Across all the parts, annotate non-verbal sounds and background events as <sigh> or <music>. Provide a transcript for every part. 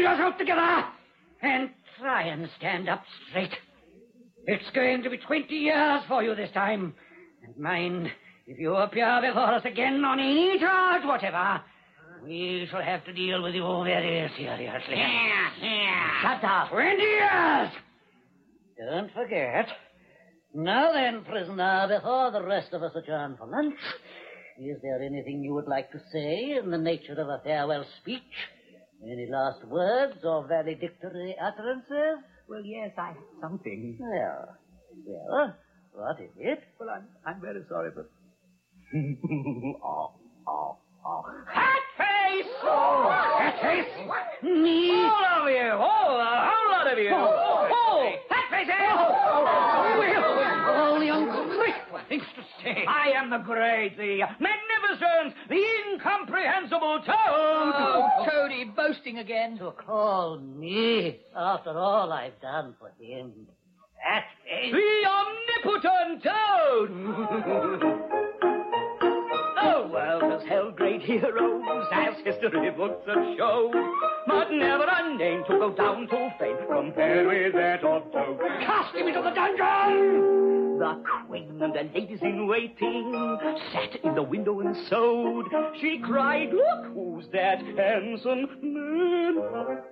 pull yourself together and try and stand up straight. It's going to be 20 years for you this time. And mind, if you appear before us again on any charge whatever, we shall have to deal with you very seriously. Here, here. Shut up. 20 years! Don't forget. Now then, prisoner, before the rest of us adjourn for lunch, is there anything you would like to say in the nature of a farewell speech? Any last words or valedictory utterances? Well, yes, I have something. Well, well, what is it? Well, I'm, I'm very sorry, but. <laughs> oh, oh, oh. Hat face! Oh, hat face? Me? All of you! All, a whole lot of you! Oh, oh, oh. hat faces! Eh? Well, all the ungrateful things to say. I am the great, the magnificent, the incomprehensible Toad! Oh, Toady, boasting again. To call me, after all I've done for him. That face. The omnipotent Toad! the world has held great heroes, as history books have shown. But never a name to go down to fame compared with that of Toad. Cast him into the dungeon! The queen and the ladies in waiting sat in the window and sewed. She cried, Look, who's that handsome man?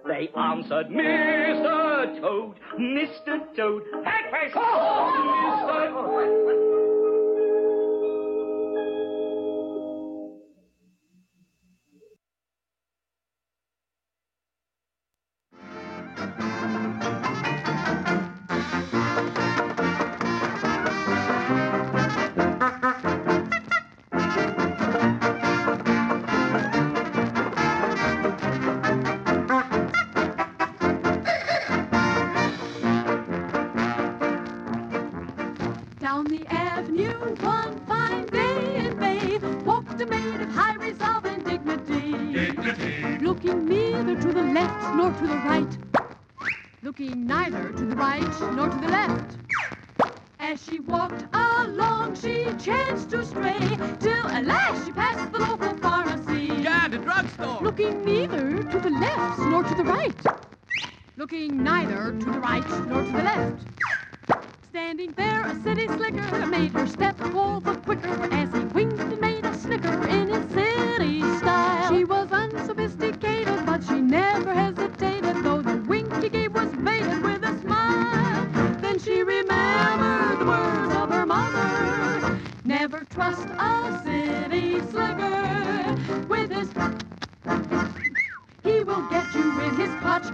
They answered, Mr. Toad, Mr. Toad. Hat face! Mr. Down to the right. Looking neither to the right nor to the left. As she walked along, she chanced to stray till, alas, she passed the local pharmacy. Yeah, the drugstore. Looking neither to the left nor to the right. Looking neither to the right nor to the left. Standing there, a city slicker made her step all the quicker as he winked and made a snicker in Trust a city slicker. With his he will get you in his clutch,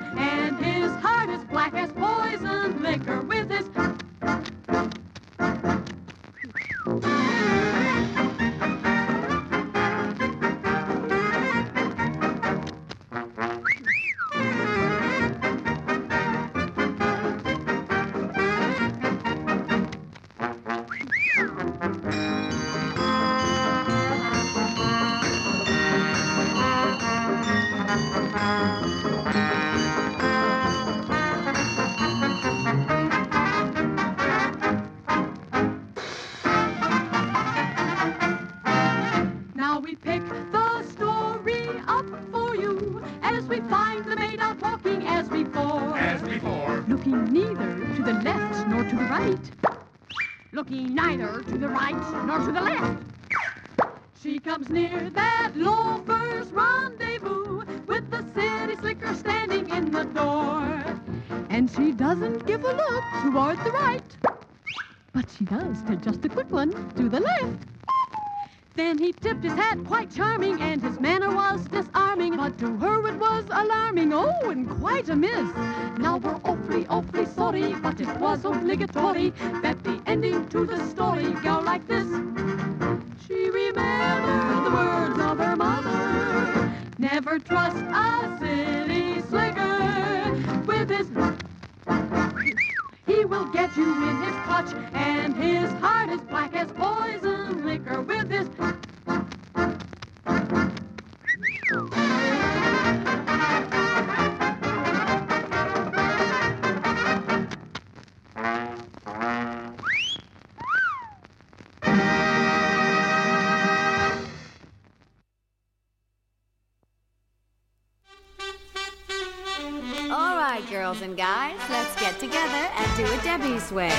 And she doesn't give a look toward the right. But she does to just a quick one to the left. Then he tipped his hat quite charming, and his manner was disarming. But to her it was alarming, oh, and quite amiss. Now we're awfully, awfully sorry, but it was obligatory that the ending to the story go like this. She remembered the words of her mother. Never trust a city slicker with his. He will get you in his clutch, and his heart is black as poison liquor with his. Right, girls and guys, let's get together and do a Debbie sway.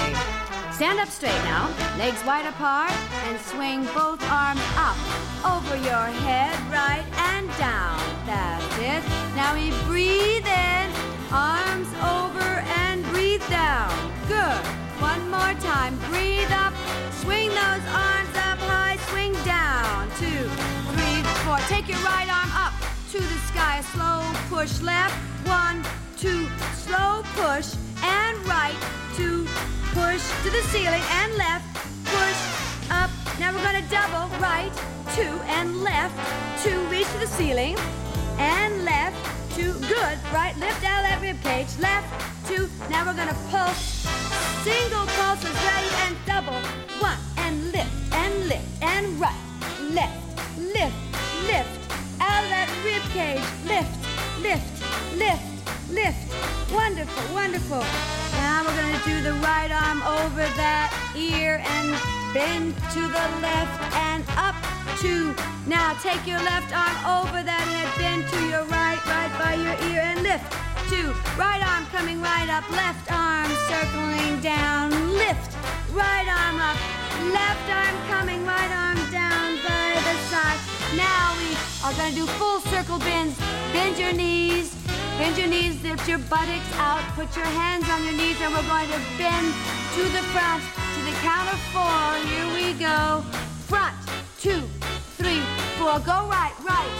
Stand up straight now, legs wide apart, and swing both arms up over your head, right and down. That's it. Now we breathe in, arms over and breathe down. Good. One more time. Breathe up, swing those arms up high, swing down. Two, three, four. Take your right arm up to the sky. Slow push left. One, two, slow push and right. to push to the ceiling and left. Push up. Now we're gonna double right, two and left. Two, reach to the ceiling and left. Two, good. Right, lift out that rib cage. Left, two. Now we're gonna pulse. Single pulses ready and double. One and lift and lift and right, left, lift, lift. Out of that rib cage. Lift, lift, lift, wonderful. Now we're gonna do the right arm over that ear and bend to the left and up two. Now take your left arm over that head, bend to your right, right by your ear and lift. Two. Right arm coming right up, left arm circling down, lift. Right arm up, left arm coming, right arm down by the side. Now we are gonna do full circle bends. Bend your knees, bend your knees, lift your buttocks out, put your hands on your knees, and we're going to bend to the front to the count of four. Here we go. Front, two, three, four. Go right, right,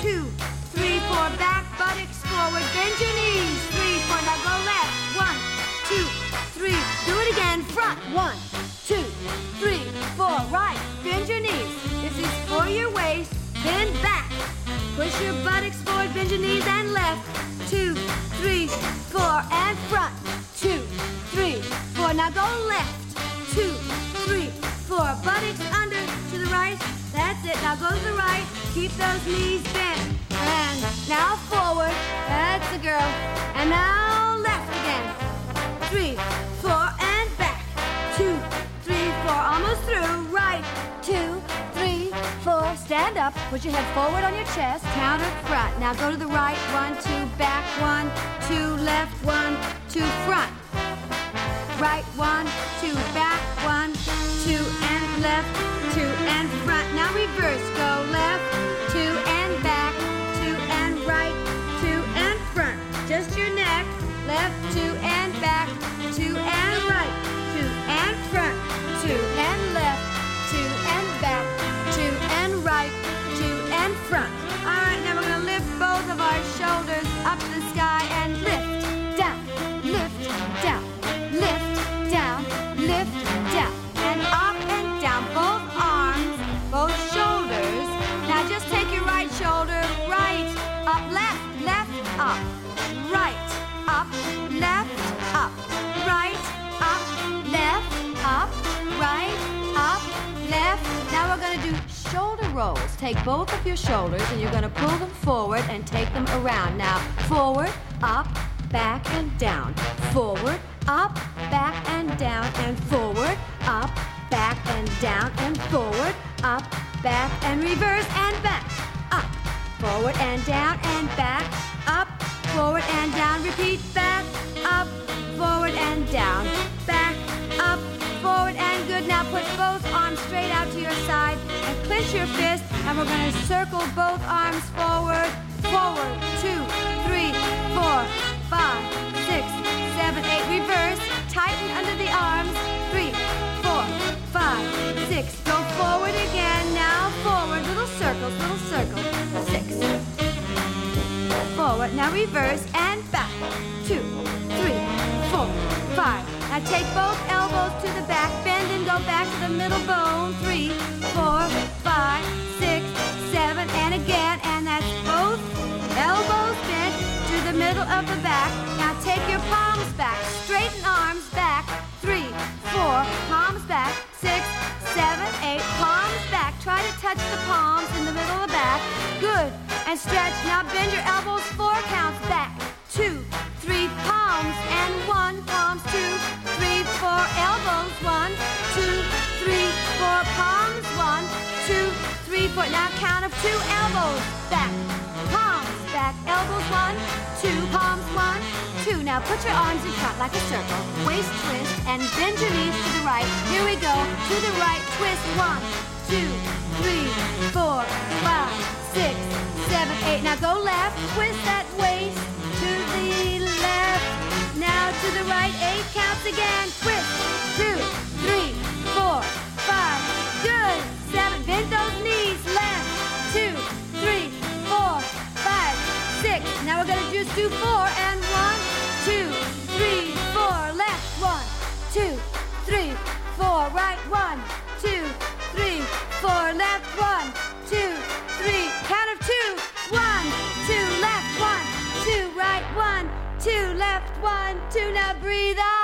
two, three, four. Back, buttocks forward. Bend your knees. Three, four. Now go left. One, two, three. Do it again. Front. One, two, three, four. Right. Bend your knees. This is for your waist. Then back. Push your buttocks forward. Bend your knees and left. Two, three, four. And front. Two, three, four. Now go left. Two, three, four. Buttocks under to the right. That's it. Now go to the right. Keep those knees bent. And now forward. That's the girl. And now left again. Three, four, and back. Two, three, four. Almost through. Stand up. Put your head forward on your chest. Counter front. Now go to the right. One, two, back. One, two, left. One, two, front. Right, one, two, back, one, two, and left, two, and front. Now reverse, go left, rolls. Take both of your shoulders and you're gonna pull them forward and take them around. Now forward, up, back and down. Forward, up, back and down and forward, up, back and down and forward, up, back and reverse and back. Up, forward and down and back, up, forward and down. Repeat back, up, forward and down, back, up, forward and good. Now put both arms straight out to your side and clench your fist and we're gonna circle both arms forward, forward, two, three, four, five, six, seven, eight. Reverse, tighten under the arms, three, four, five, six. Go forward again, now forward, little circles, little circles, six. Forward, now reverse and back, two, three, four, five. Now take both elbows to the back, bend and go back to the middle bone, three, four, five, six, seven, and again, and that's both elbows bent to the middle of the back. Now take your palms back, straighten arms back, three, four, palms back, six, seven, eight, palms back. Try to touch the palms in the middle of the back. Good. And stretch. Now bend your elbows four counts back. Two, three, palms, and one, palms, two, three, four, elbows, one, two, three, four, palms, two, three, four. Now count of two, elbows, back, palms, back, elbows, one, two, palms, one, two. Now put your arms in front like a circle, waist twist, and bend your knees to the right. Here we go. To the right, twist. One, two, three, four, five, six, seven, eight. Now go left, twist that waist to the left. Now to the right, eight counts again. Twist. Two, three, four, five. Bend those knees. Left. Two, three, four, five, six. Now we're gonna just do four and one, two, three, four. Left. One, two, three, four. Right. One, two, three, four. Left. One, two, three. Count of two. One, two. Left. One, two. Right. One, two. Left. One, two. Now breathe up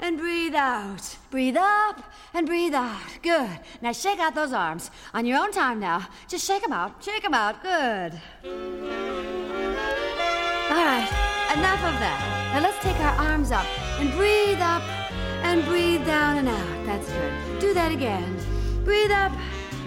and breathe out. Breathe up and breathe out. Good. Now shake out those arms. On your own time now. Just shake them out. Shake them out. Good. All right. Enough of that. Now let's take our arms up and breathe up and breathe down and out. That's good. Do that again. Breathe up,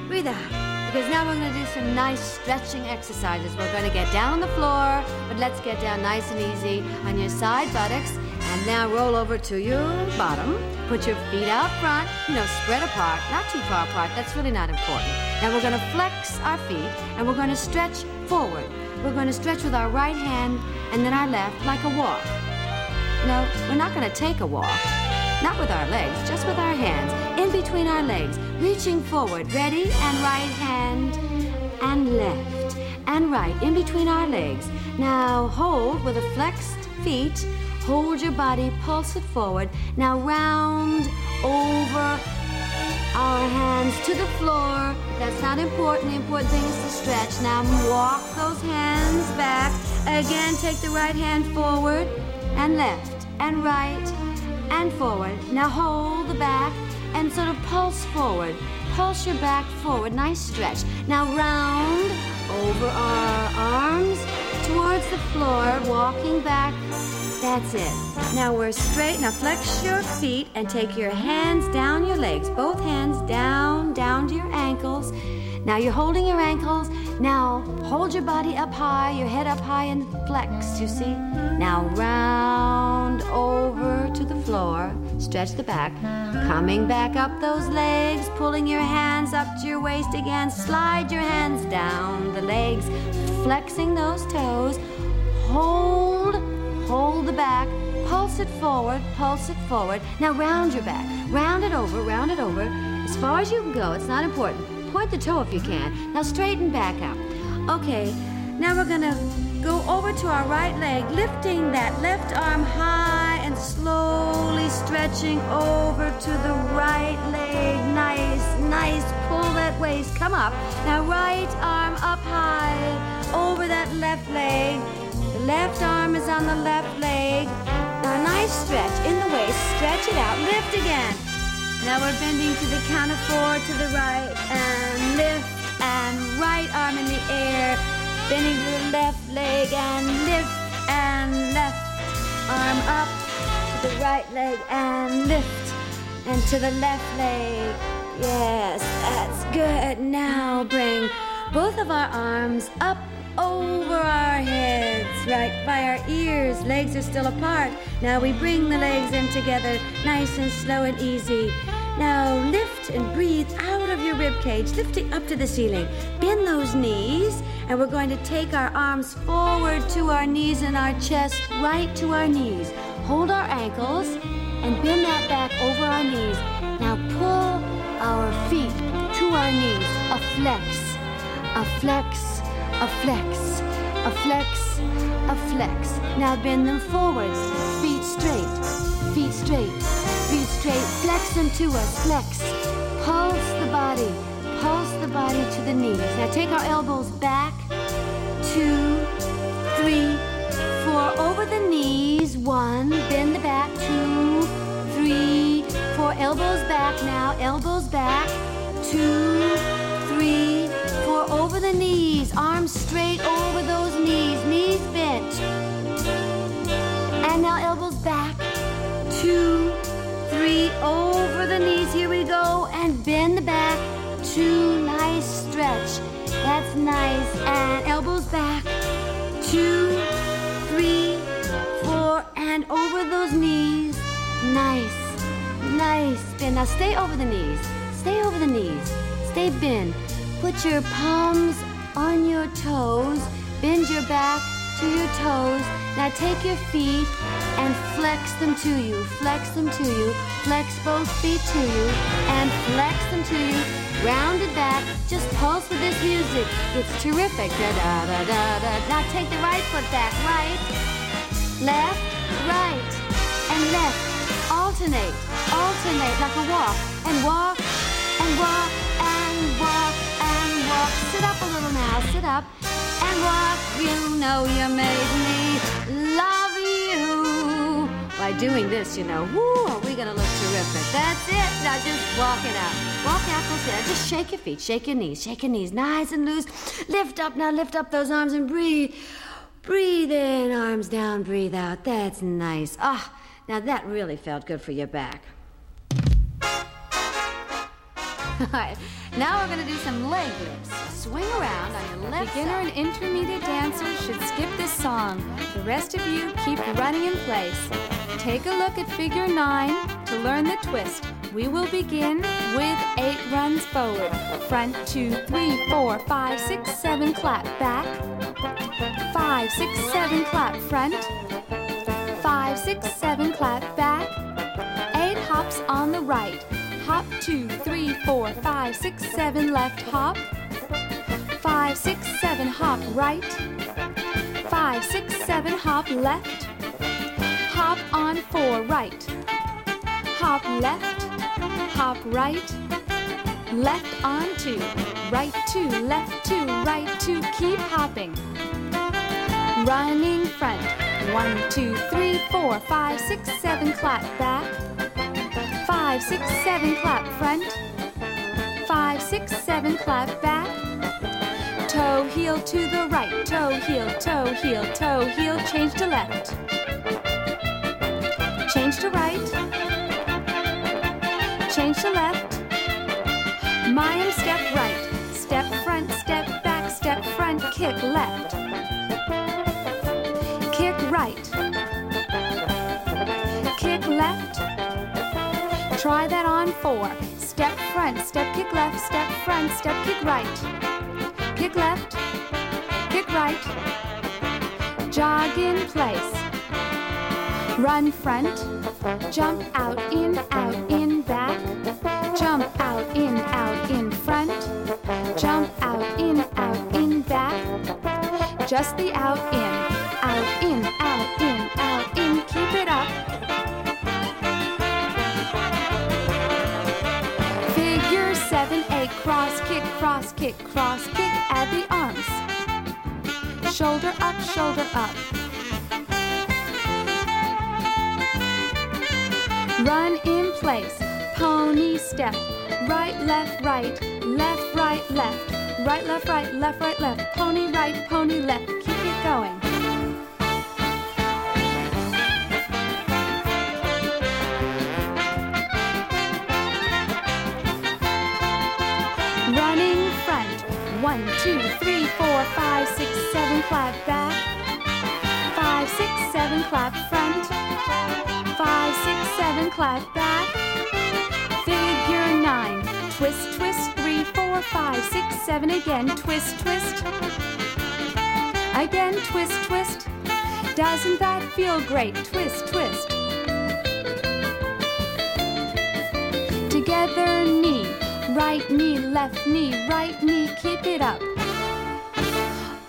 breathe out. Because now we're going to do some nice stretching exercises. We're going to get down on the floor, but let's get down nice and easy on your side buttocks. And now roll over to your bottom. Put your feet out front, you know, spread apart, not too far apart. That's really not important. Now we're going to flex our feet and we're going to stretch forward. We're going to stretch with our right hand and then our left like a walk. No, we're not going to take a walk. Not with our legs, just with our hands in between our legs, reaching forward. Ready? And right hand and left and right in between our legs. Now hold with a flexed feet. Hold your body, pulse it forward. Now round over our hands to the floor. That's not important. The important thing is to stretch. Now walk those hands back. Again, take the right hand forward and left and right and forward. Now hold the back and sort of pulse forward. Pulse your back forward. Nice stretch. Now round over our arms towards the floor, walking back. That's it. Now we're straight. Now flex your feet and take your hands down your legs. Both hands down, down to your ankles. Now you're holding your ankles. Now hold your body up high, your head up high and flex, you see? Now round over to the floor. Stretch the back. Coming back up those legs, pulling your hands up to your waist again. Slide your hands down the legs, flexing those toes. Hold, hold the back. Pulse it forward, pulse it forward. Now round your back. Round it over, round it over. As far as you can go, it's not important. Point the toe if you can. Now straighten back out. Okay, now we're gonna go over to our right leg, lifting that left arm high and slowly stretching over to the right leg. Nice, nice. Pull that waist. Come up. Now right arm up high over that left leg. Left arm is on the left leg. Now a nice stretch in the waist. Stretch it out. Lift again. Now we're bending to the count of four to the right and lift and right arm in the air. Bending to the left leg and lift and left arm up to the right leg and lift and to the left leg. Yes, that's good. Now bring both of our arms up over our heads, right by our ears. Legs are still apart. Now we bring the legs in together, nice and slow and easy. Now lift and breathe out of your rib cage, lifting up to the ceiling. Bend those knees, and we're going to take our arms forward to our knees and our chest, right to our knees. Hold our ankles and bend that back over our knees. Now pull our feet to our knees. A flex, a flex, a flex, a flex, a flex. Now bend them forward. Feet straight, feet straight, feet straight. Flex them to us. Flex. Pulse the body. Pulse the body to the knees. Now take our elbows back. Two, three, four. Over the knees. One. Bend the back. Two, three, four. Elbows back now. Elbows back. Two, three. Over the knees. Arms straight over those knees. Knees bent. And now elbows back. Two, three, over the knees. Here we go. And bend the back. Two, nice stretch. That's nice. And elbows back. Two, three, four. and over those knees. Nice, nice. Spin. Now stay over the knees. Stay over the knees. Stay bend. Put your palms on your toes. Bend your back to your toes. Now take your feet and flex them to you. Flex them to you. Flex both feet to you and flex them to you. Round it back. Just pulse with this music. It's terrific. Da da da da da. Now take the right foot back. Right, left, right, and left. Alternate. Alternate like a walk. And walk and walk and walk and. Sit up a little now. Sit up and walk. You know you made me love you. By doing this, you know, woo, are we gonna look terrific? That's it. Now just walk it out. Walk out, go sit. Just shake your feet, shake your knees, shake your knees, nice and loose. Lift up now, lift up those arms and breathe. Breathe in, arms down, breathe out. That's nice. Ah, now that really felt good for your back. All right, <laughs> now we're gonna do some leg lifts. Swing around on your left Beginner and intermediate dancers should skip this song. The rest of you keep running in place. Take a look at figure nine to learn the twist. We will begin with eight runs forward. Front, two, three, four, five, six, seven, clap back. Five, six, seven, clap front. Five, six, seven, clap back. Eight hops on the right. Hop two, three, four, five, six, seven, left hop. Five, six, seven, hop right. Five, six, seven, hop left. Hop on four, right. Hop left. Hop right. Left on two. Right two, left two, right two. Keep hopping. Running front. One, two, three, four, five, six, seven, clap back. Five, six, seven, clap front. Five, six, seven, clap back. Toe heel to the right, toe heel, toe heel, toe heel, change to left. Change to right. Change to left. Mayim step right, step front, step back, step front, kick left. Kick right. Kick left. Try that on four. Step front, step kick left, step front, step kick right. Kick left, kick right. Jog in place. Run front, jump out, in, out, in, back. Jump out, in, out, in front. Jump out, in, out, in, back. Just the out, in, out, in, out, in. Cross kick, cross kick. Add the arms. Shoulder up, shoulder up. Run in place. Pony step. Right, left, right. Left, right, left. Right, left, right. Left, right, left. Pony right, pony left. Clap back. Figure nine. Twist, twist, three, four, five, six, seven. Again, twist, twist. Again, twist, twist. Doesn't that feel great? Twist, twist. Together, knee. Right knee, left knee, right knee. Keep it up.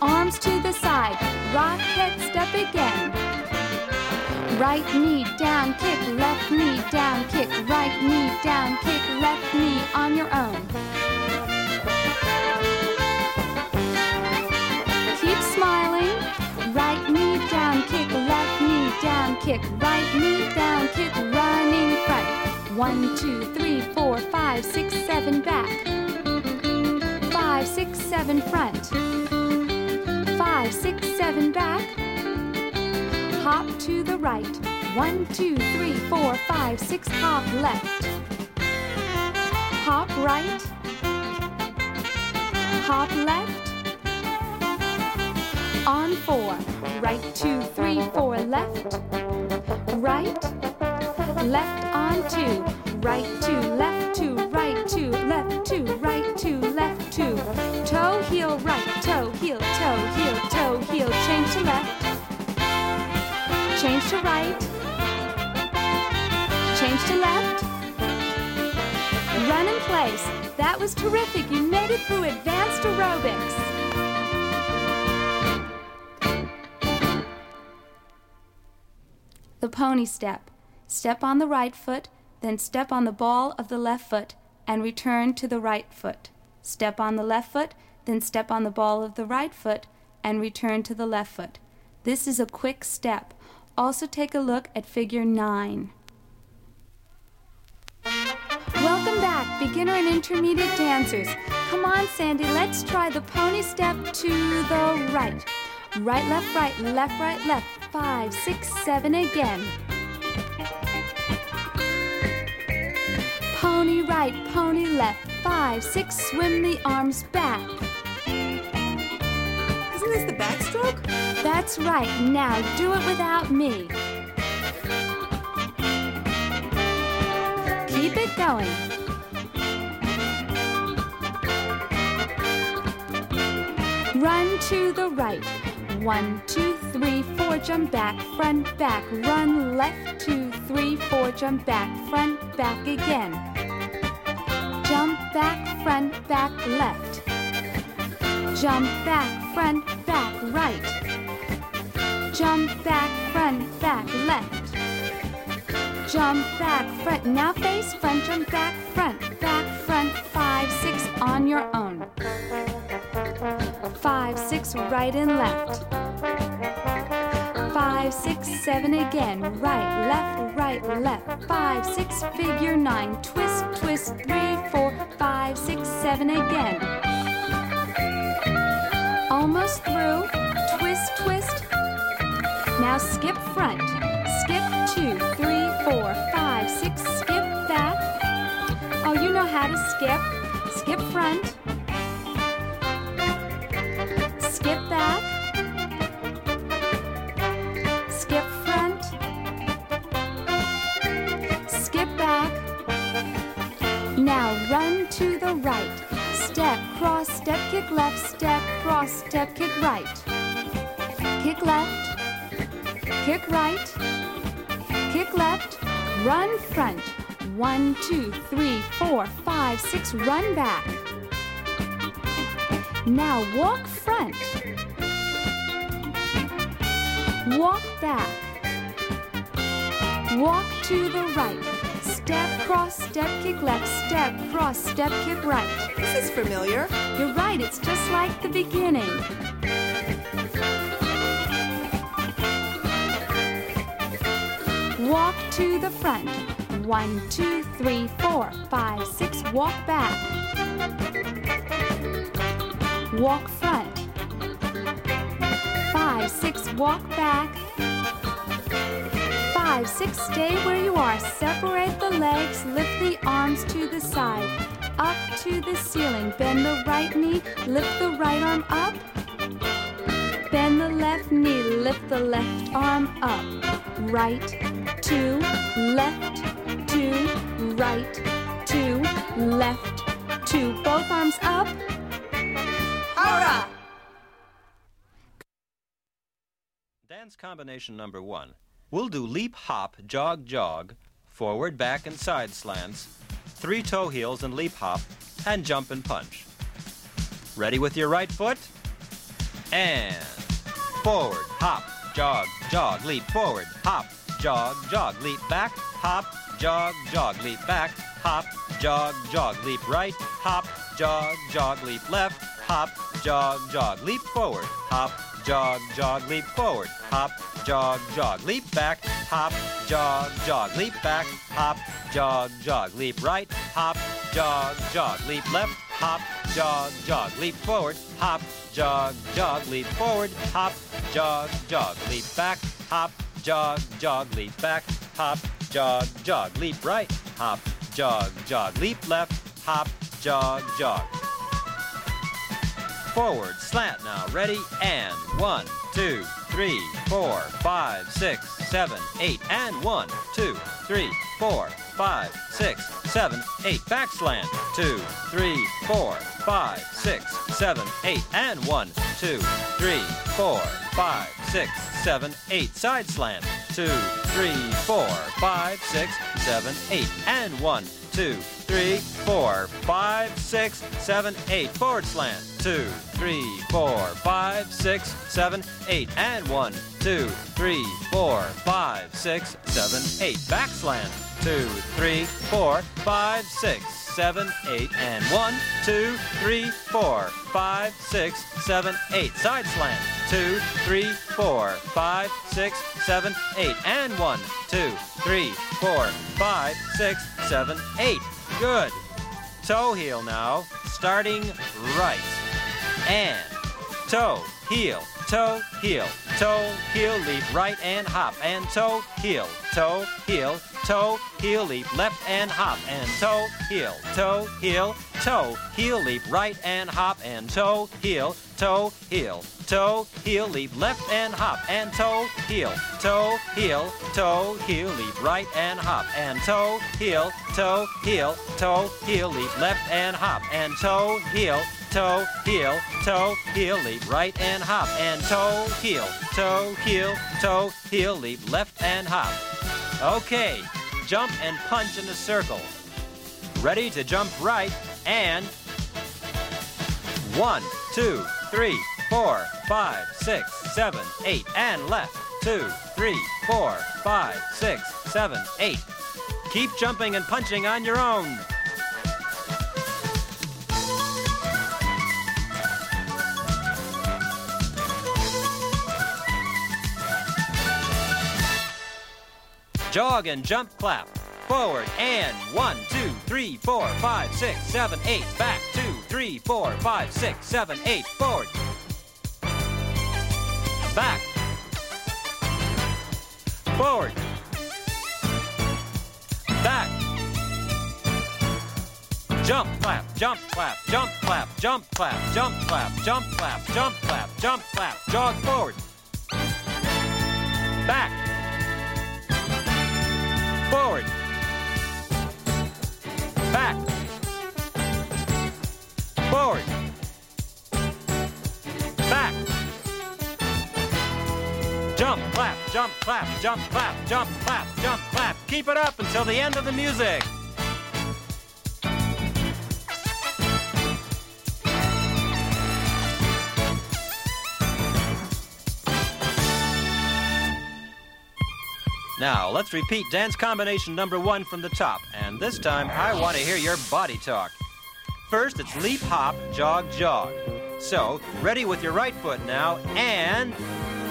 Arms to the side. Rock head step again. Right knee down, kick, left knee down, kick, right knee down, kick, left knee on your own. Keep smiling. Right knee down, kick, left knee down, kick, right knee down, kick, running front. One, two, three, four, five, six, seven, back. Five, six, seven, front. Five, six, seven, back hop to the right. One, two, three, four, five, six, hop left. Hop right. Hop left. On four. Right, two, three, four, left. Right. Left on two. Right two, left two, right two, left two, right two, left two. Toe, heel, right, toe, heel, toe, heel, toe, heel. Change to left right. Change to left. Run in place. That was terrific. You made it through advanced aerobics. The pony step. Step on the right foot, then step on the ball of the left foot and return to the right foot. Step on the left foot, then step on the ball of the right foot and return to the left foot. This is a quick step. Also take a look at figure 9. Welcome back, beginner and intermediate dancers. Come on, Sandy, let's try the pony step to the right. Right, left, right, left, right, left. Five, six, seven again. Pony right, pony left. Five, six, swim the arms back. Isn't this the backstroke? That's right. Now do it without me. Keep it going. Run to the right. One, two, three, four, jump back, front, back. Run left, two, three, four, jump back, front, back again. Jump back, front, back, left. Jump back, front, back, right. Jump back, front, back, left. Jump back, front. Now face front, jump back, front, back, front. Five, six on your own. Five, six, right and left. Five, six, seven again. Right, left, right, left. Five, six, figure nine. Twist, twist, three, four, five, six, seven again. Almost through. Twist, twist. Now skip front. Skip two, three, four, five, six. Skip back. Oh, you know how to skip. Skip front. Skip back. Skip front. Skip back. Now run to the right. Step, cross, step, kick left, step, cross, step, kick right. Kick left. Kick right. Kick left. Run front. One, two, three, four, five, six. Run back. Now walk front. Walk back. Walk to the right. Step, cross, step, kick left, step, cross, step, kick right. This is familiar. You're right, it's just like the beginning. Walk to the front. One, two, three, four, five, six. Walk back. Walk front. Five, six. Walk back. Five, six. Stay where you are. Separate the legs. Lift the arms to the side. Up to the ceiling. Bend the right knee. Lift the right arm up. Bend the left knee. Lift the left arm up. Right, two, left, two, right, two, left, two. Both arms up. Hurrah! Dance combination number one. We'll do leap, hop, jog, jog, forward, back, and side slants, three toe heels and leap hop, and jump and punch. Ready with your right foot? And forward, hop, jog, jog, leap forward, hop, jog, jog, leap back, hop, jog, jog, leap back, hop, jog, jog, leap right, hop, jog, jog, leap left, hop, jog, jog, leap forward, hop, jog, jog, leap forward, hop, jog, jog, leap back, hop, jog, jog, leap back, hop, jog, jog, leap right, hop, jog, jog, leap left, hop, jog, jog, leap forward, hop, jog, jog, leap forward, hop, jog, jog, leap back, hop, jog, jog, leap back, hop, jog, jog, leap right, hop, jog, jog, leap left, hop, jog, jog. Forward, slant now, ready, and one, two, three, four, five, six, seven, eight, and one, two, three, four, five, six, seven, eight, back slant, two, three, four, five, six, seven, eight, and one, two, three, four, five, six, seven, eight, side slant, two, three, four, five, six, seven, eight, and one, two, three, four, five, six, seven, eight. Forward slant. Two, three, four, five, six, seven, eight, and one, two, three, four, five, six, seven, eight. Back slant. Two, three, four, five, six, seven, eight, and one, two, three, four, five, six, seven, eight. Side slant. Two, three, four, five, six, seven, eight, and one, two, three, four, five, six, seven, eight. Good. Toe heel now, starting right. And toe, heel, toe, heel, toe, heel, leap, right and hop, and toe, heel, toe, heel, toe, heel, leap, left and hop, and toe, heel, toe, heel, toe, heel, leap, right and hop, and toe, heel, toe, heel, toe, heel, leap, left and hop, and toe, heel, toe, heel, toe, heel, leap, right and hop, and toe, heel, toe, heel, toe, heel, leap, left and hop, and toe, heel, toe, heel, toe, heel, leap, right and hop, and toe, heel, toe, heel, toe, heel, leap, left and hop. Okay, jump and punch in a circle. Ready to jump right and one, two, three, four, five, six, seven, eight, and left. Two, three, four, five, six, seven, eight. Keep jumping and punching on your own. Jog and jump clap. Forward and one, two, three, four, five, six, seven, eight. Back two, three, four, five, six, seven, eight. Forward. Back. Forward. Back. Jump, clap, jump, clap, jump, clap, jump, clap, jump, clap, jump, clap, jump, clap, jump, clap. Jog forward. Back. Forward. Back. Forward. Back. Jump, clap, jump, clap, jump, clap, jump, clap, jump, clap. Keep it up until the end of the music. Now, let's repeat dance combination number one from the top. And this time, I want to hear your body talk. First, it's leap, hop, jog, jog. So, ready with your right foot now, and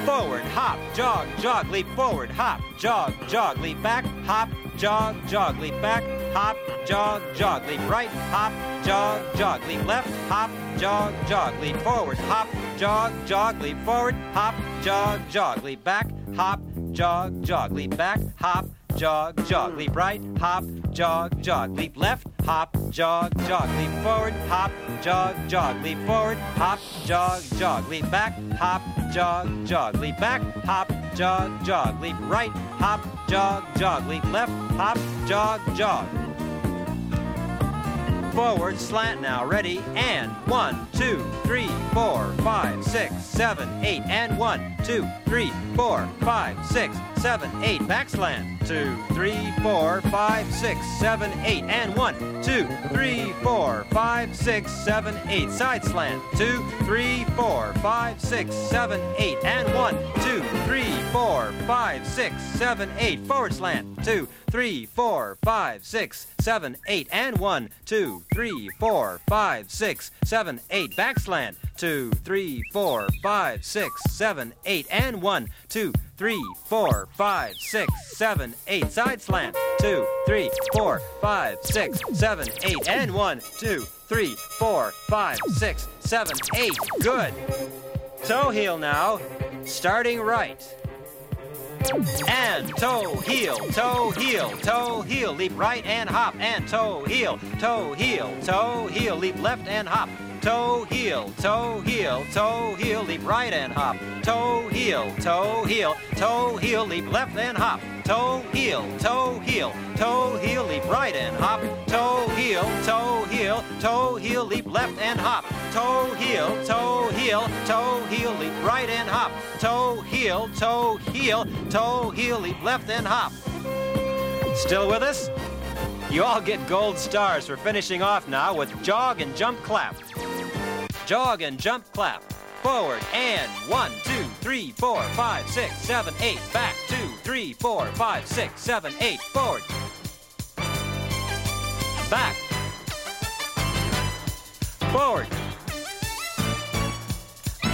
forward, hop, jog, jog, leap forward, hop, jog, jog, leap back, hop, jog, jog, leap back, hop, jog, jog, leap right, hop, jog, jog, leap left, hop, jog, jog, leap forward, hop, jog, jog, leap forward, hop, jog, jog, leap back, hop, jog, jog, leap back, hop, jog, jog, leap right, hop, jog, jog, leap left, hop, jog, jog, leap forward, hop, jog, jog, leap forward, hop, jog, jog, leap back, hop, jog, jog, leap back, hop, jog, jog, leap right, hop, jog, jog, leap left, hop, jog, jog. Forward slant now, ready, and one, two, three, four, five, six, seven, eight, and one, two, three, four, five, six, seven, eight, back slant, two, three, four, five, six, seven, eight, and one, two, three, four, five, six, seven, eight, side slant, two, three, four, five, six, seven, eight, and one, two, three, four, five, six, seven, eight, forward slant, two, three, four, five, six, seven, eight, and one, two, three, four, five, six, seven, eight, back slant, two, three, four, five, six, seven, eight, and one, two, three, four, five, six, seven, eight, side slant, two, three, four, five, six, seven, eight, and one, two, three, four, five, six, seven, eight. Good. Toe heel now, starting right. And toe, heel, toe, heel, toe, heel, leap right and hop, and toe, heel, toe, heel, toe, heel, leap left and hop, toe, heel, toe, heel, toe, heel, leap right and hop, toe, heel, toe, heel, toe, heel, leap left and hop, toe, heel, toe, heel, toe, heel, leap right and hop, toe, heel, toe, heel, toe, heel, leap left and hop, toe, heel, toe heel, toe heel, leap right and hop. Toe heel, toe heel, toe heel, leap left and hop. Still with us? You all get gold stars for finishing off now with jog and jump clap. Jog and jump clap. Forward and one, two, three, four, five, six, seven, eight. Back two, three, four, five, six, seven, eight. Forward. Back. Forward.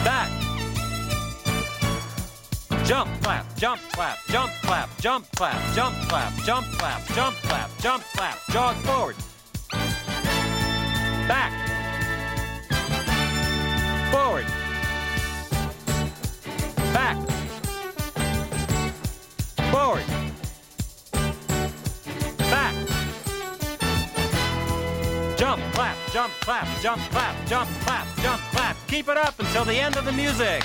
Back. Jump, clap, jump, clap, jump, clap, jump, clap, jump, clap, jump, clap, jump, clap, jump, clap. Jog forward. Back. Forward. Back. Forward. Back. Jump, clap, jump, clap, jump, clap, jump, clap, jump, clap. Keep it up until the end of the music.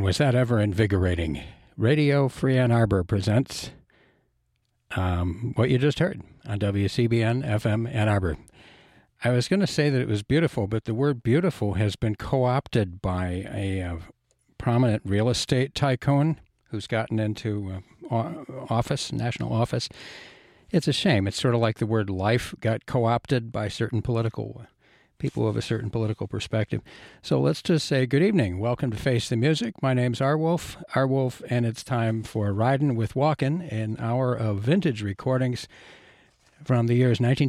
Man, was that ever invigorating. Radio Free Ann Arbor presents um, what you just heard on WCBN FM Ann Arbor. I was going to say that it was beautiful, but the word beautiful has been co opted by a uh, prominent real estate tycoon who's gotten into uh, office, national office. It's a shame. It's sort of like the word life got co opted by certain political people of a certain political perspective. So let's just say good evening. Welcome to Face the Music. My name's Arwulf, Arwulf, and it's time for Riding with Walkin', an hour of vintage recordings from the years 19.